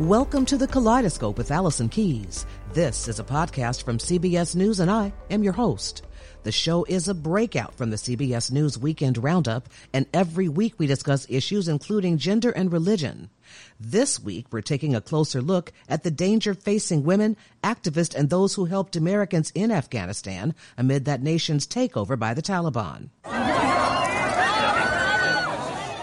Welcome to the Kaleidoscope with Allison Keyes. This is a podcast from CBS News, and I am your host. The show is a breakout from the CBS News Weekend Roundup, and every week we discuss issues including gender and religion. This week, we're taking a closer look at the danger facing women, activists, and those who helped Americans in Afghanistan amid that nation's takeover by the Taliban.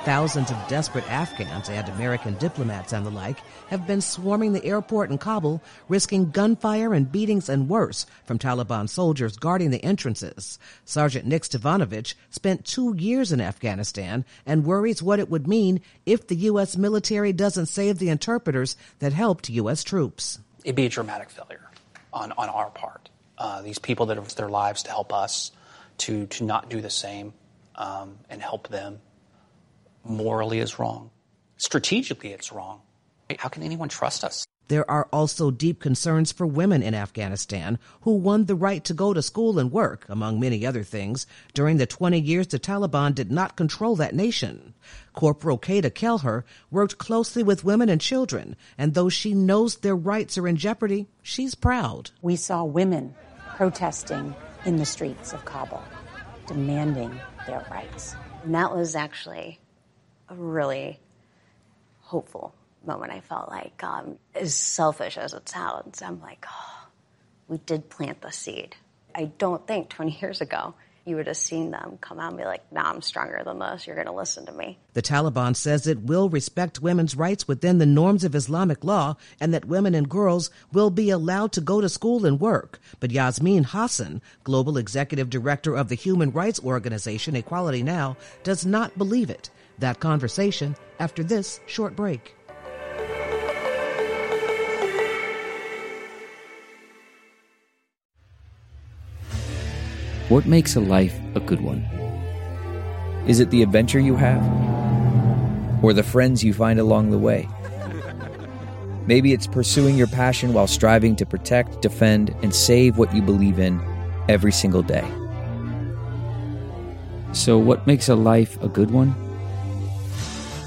Thousands of desperate Afghans and American diplomats and the like have been swarming the airport in Kabul, risking gunfire and beatings and worse from Taliban soldiers guarding the entrances. Sergeant Nick Stavanovich spent two years in Afghanistan and worries what it would mean if the U.S. military doesn't save the interpreters that helped U.S. troops. It'd be a dramatic failure on, on our part. Uh, these people that have their lives to help us to, to not do the same um, and help them morally is wrong. Strategically, it's wrong. How can anyone trust us? There are also deep concerns for women in Afghanistan who won the right to go to school and work, among many other things, during the 20 years the Taliban did not control that nation. Corporal Kata Kelher worked closely with women and children, and though she knows their rights are in jeopardy, she's proud. We saw women protesting in the streets of Kabul, demanding their rights. And that was actually a really hopeful moment. I felt like, um, as selfish as it sounds, I'm like, oh, we did plant the seed. I don't think 20 years ago you would have seen them come out and be like, nah, I'm stronger than this. You're going to listen to me. The Taliban says it will respect women's rights within the norms of Islamic law and that women and girls will be allowed to go to school and work. But Yasmeen Hassan, global executive director of the human rights organization Equality Now, does not believe it. That conversation after this short break. What makes a life a good one? Is it the adventure you have? Or the friends you find along the way? Maybe it's pursuing your passion while striving to protect, defend, and save what you believe in every single day. So, what makes a life a good one?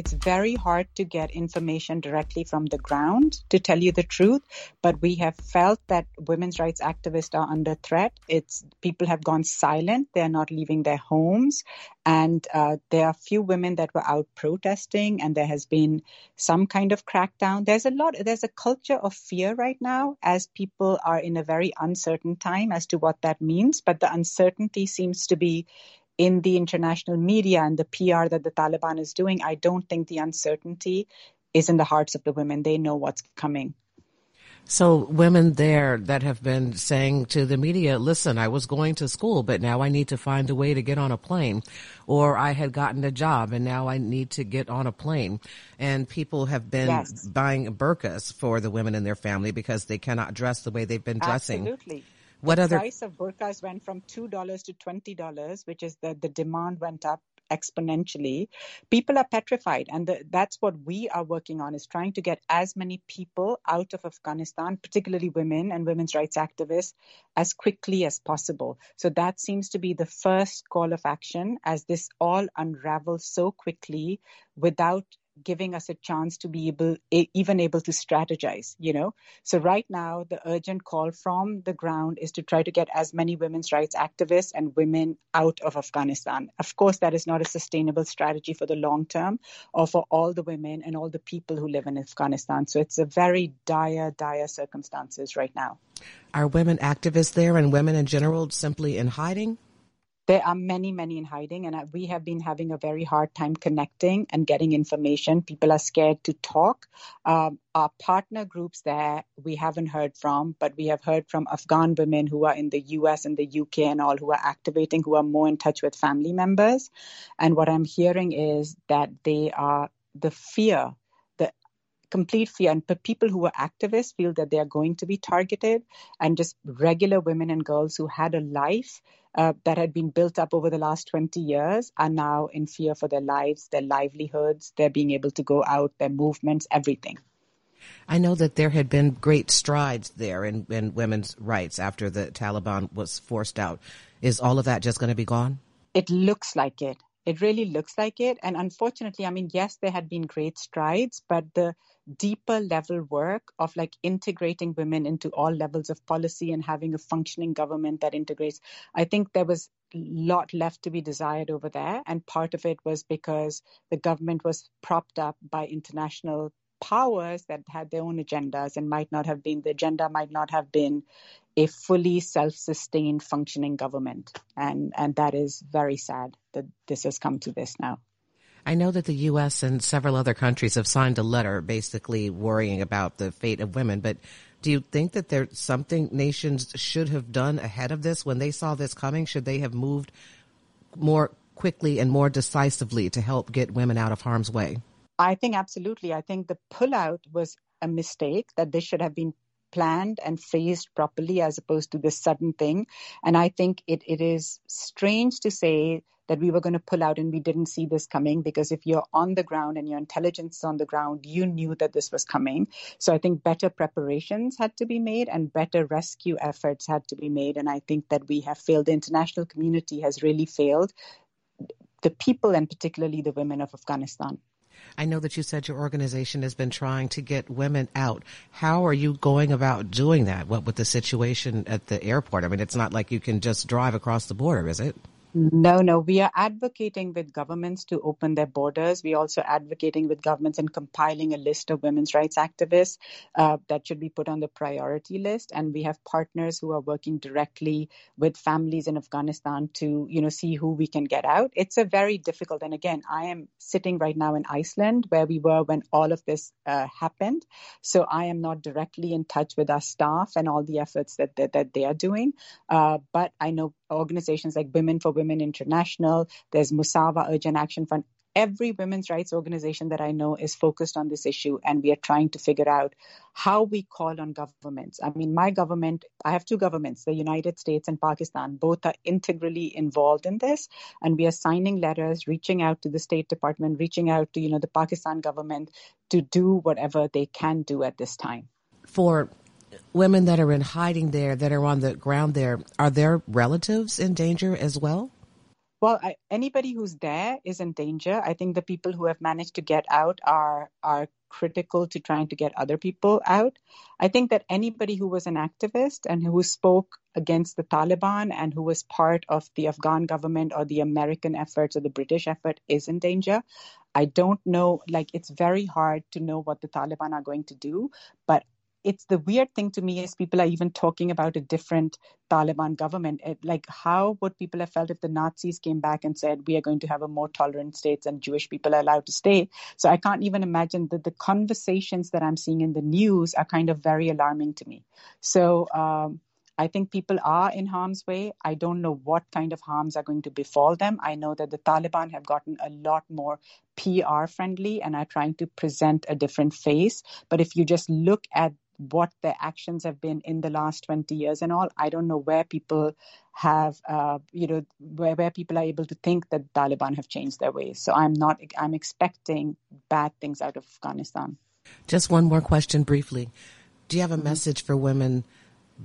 It's very hard to get information directly from the ground to tell you the truth but we have felt that women's rights activists are under threat. It's people have gone silent. They're not leaving their homes. And uh, there are few women that were out protesting and there has been some kind of crackdown. There's a lot there's a culture of fear right now as people are in a very uncertain time as to what that means but the uncertainty seems to be in the international media and the PR that the Taliban is doing, I don't think the uncertainty is in the hearts of the women. They know what's coming. So, women there that have been saying to the media, listen, I was going to school, but now I need to find a way to get on a plane. Or I had gotten a job and now I need to get on a plane. And people have been yes. buying burqas for the women in their family because they cannot dress the way they've been dressing. Absolutely. What the other price of burqas went from two dollars to twenty dollars, which is the the demand went up exponentially. People are petrified and the, that's what we are working on is trying to get as many people out of afghanistan particularly women and women's rights activists as quickly as possible. So that seems to be the first call of action as this all unravels so quickly without giving us a chance to be able even able to strategize you know? So right now the urgent call from the ground is to try to get as many women's rights activists and women out of afghanistan. Of course that is not a sustainable strategy for the long term or for all the women and all the people who live in afghanistan. So it's a very dire dire circumstances right now. Are women activists there and women in general simply in hiding there are many, many in hiding, and we have been having a very hard time connecting and getting information. People are scared to talk. Um, our partner groups there we haven't heard from, but we have heard from Afghan women who are in the US and the UK and all who are activating, who are more in touch with family members. And what I'm hearing is that they are the fear complete fear. And but people who are activists feel that they are going to be targeted, and just regular women and girls who had a life uh, that had been built up over the last 20 years are now in fear for their lives, their livelihoods, their being able to go out, their movements, everything. I know that there had been great strides there in, in women's rights after the Taliban was forced out. Is all of that just going to be gone? It looks like it. It really looks like it. And unfortunately, I mean, yes, there had been great strides, but the deeper level work of like integrating women into all levels of policy and having a functioning government that integrates, I think there was a lot left to be desired over there. And part of it was because the government was propped up by international powers that had their own agendas and might not have been the agenda might not have been a fully self-sustained functioning government and and that is very sad that this has come to this now I know that the U.S. and several other countries have signed a letter basically worrying about the fate of women, but do you think that there's something nations should have done ahead of this when they saw this coming? Should they have moved more quickly and more decisively to help get women out of harm's way? I think absolutely. I think the pullout was a mistake that this should have been planned and phased properly as opposed to this sudden thing. And I think it, it is strange to say that we were going to pull out and we didn't see this coming because if you're on the ground and your intelligence is on the ground, you knew that this was coming. So I think better preparations had to be made and better rescue efforts had to be made. And I think that we have failed. The international community has really failed the people and particularly the women of Afghanistan. I know that you said your organization has been trying to get women out. How are you going about doing that? What with the situation at the airport? I mean, it's not like you can just drive across the border, is it? No, no. We are advocating with governments to open their borders. We're also advocating with governments and compiling a list of women's rights activists uh, that should be put on the priority list. And we have partners who are working directly with families in Afghanistan to, you know, see who we can get out. It's a very difficult. And again, I am sitting right now in Iceland where we were when all of this uh, happened. So I am not directly in touch with our staff and all the efforts that that, that they are doing. Uh, but I know organizations like Women for Women International, there's Musawa Urgent Action Fund. Every women's rights organization that I know is focused on this issue, and we are trying to figure out how we call on governments. I mean, my government, I have two governments, the United States and Pakistan. Both are integrally involved in this, and we are signing letters, reaching out to the State Department, reaching out to you know the Pakistan government to do whatever they can do at this time. For women that are in hiding there, that are on the ground there, are their relatives in danger as well? Well, I, anybody who's there is in danger. I think the people who have managed to get out are are critical to trying to get other people out. I think that anybody who was an activist and who spoke against the Taliban and who was part of the Afghan government or the American efforts or the British effort is in danger. I don't know, like, it's very hard to know what the Taliban are going to do, but it's the weird thing to me is people are even talking about a different Taliban government. Like, how would people have felt if the Nazis came back and said, we are going to have a more tolerant state and Jewish people are allowed to stay? So I can't even imagine that the conversations that I'm seeing in the news are kind of very alarming to me. So, um, I think people are in harm's way. I don't know what kind of harms are going to befall them. I know that the Taliban have gotten a lot more PR friendly and are trying to present a different face. But if you just look at what their actions have been in the last 20 years and all. I don't know where people have, uh, you know, where, where people are able to think that Taliban have changed their ways. So I'm not, I'm expecting bad things out of Afghanistan. Just one more question briefly. Do you have a mm-hmm. message for women,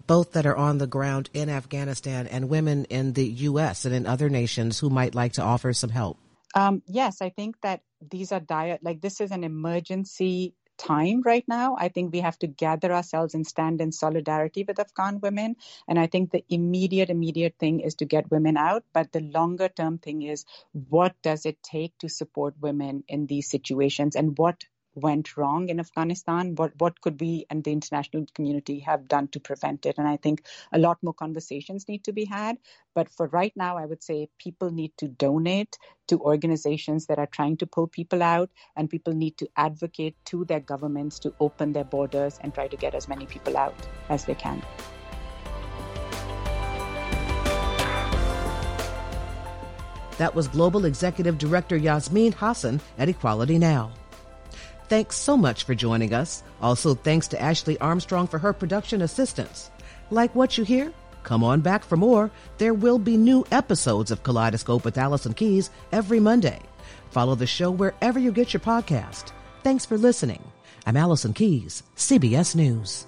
both that are on the ground in Afghanistan and women in the U.S. and in other nations who might like to offer some help? Um, yes, I think that these are dire, like this is an emergency time right now. I think we have to gather ourselves and stand in solidarity with Afghan women. And I think the immediate, immediate thing is to get women out. But the longer term thing is what does it take to support women in these situations and what went wrong in Afghanistan? What what could we and the international community have done to prevent it? And I think a lot more conversations need to be had. But for right now, I would say people need to donate to organizations that are trying to pull people out, and people need to advocate to their governments to open their borders and try to get as many people out as they can. That was Global Executive Director Yasmeen Hassan at Equality Now. Thanks so much for joining us. Also, thanks to Ashley Armstrong for her production assistance. Like what you hear? Come on back for more. There will be new episodes of Kaleidoscope with Allison Keyes every Monday. Follow the show wherever you get your podcast. Thanks for listening. I'm Allison Keyes, CBS News.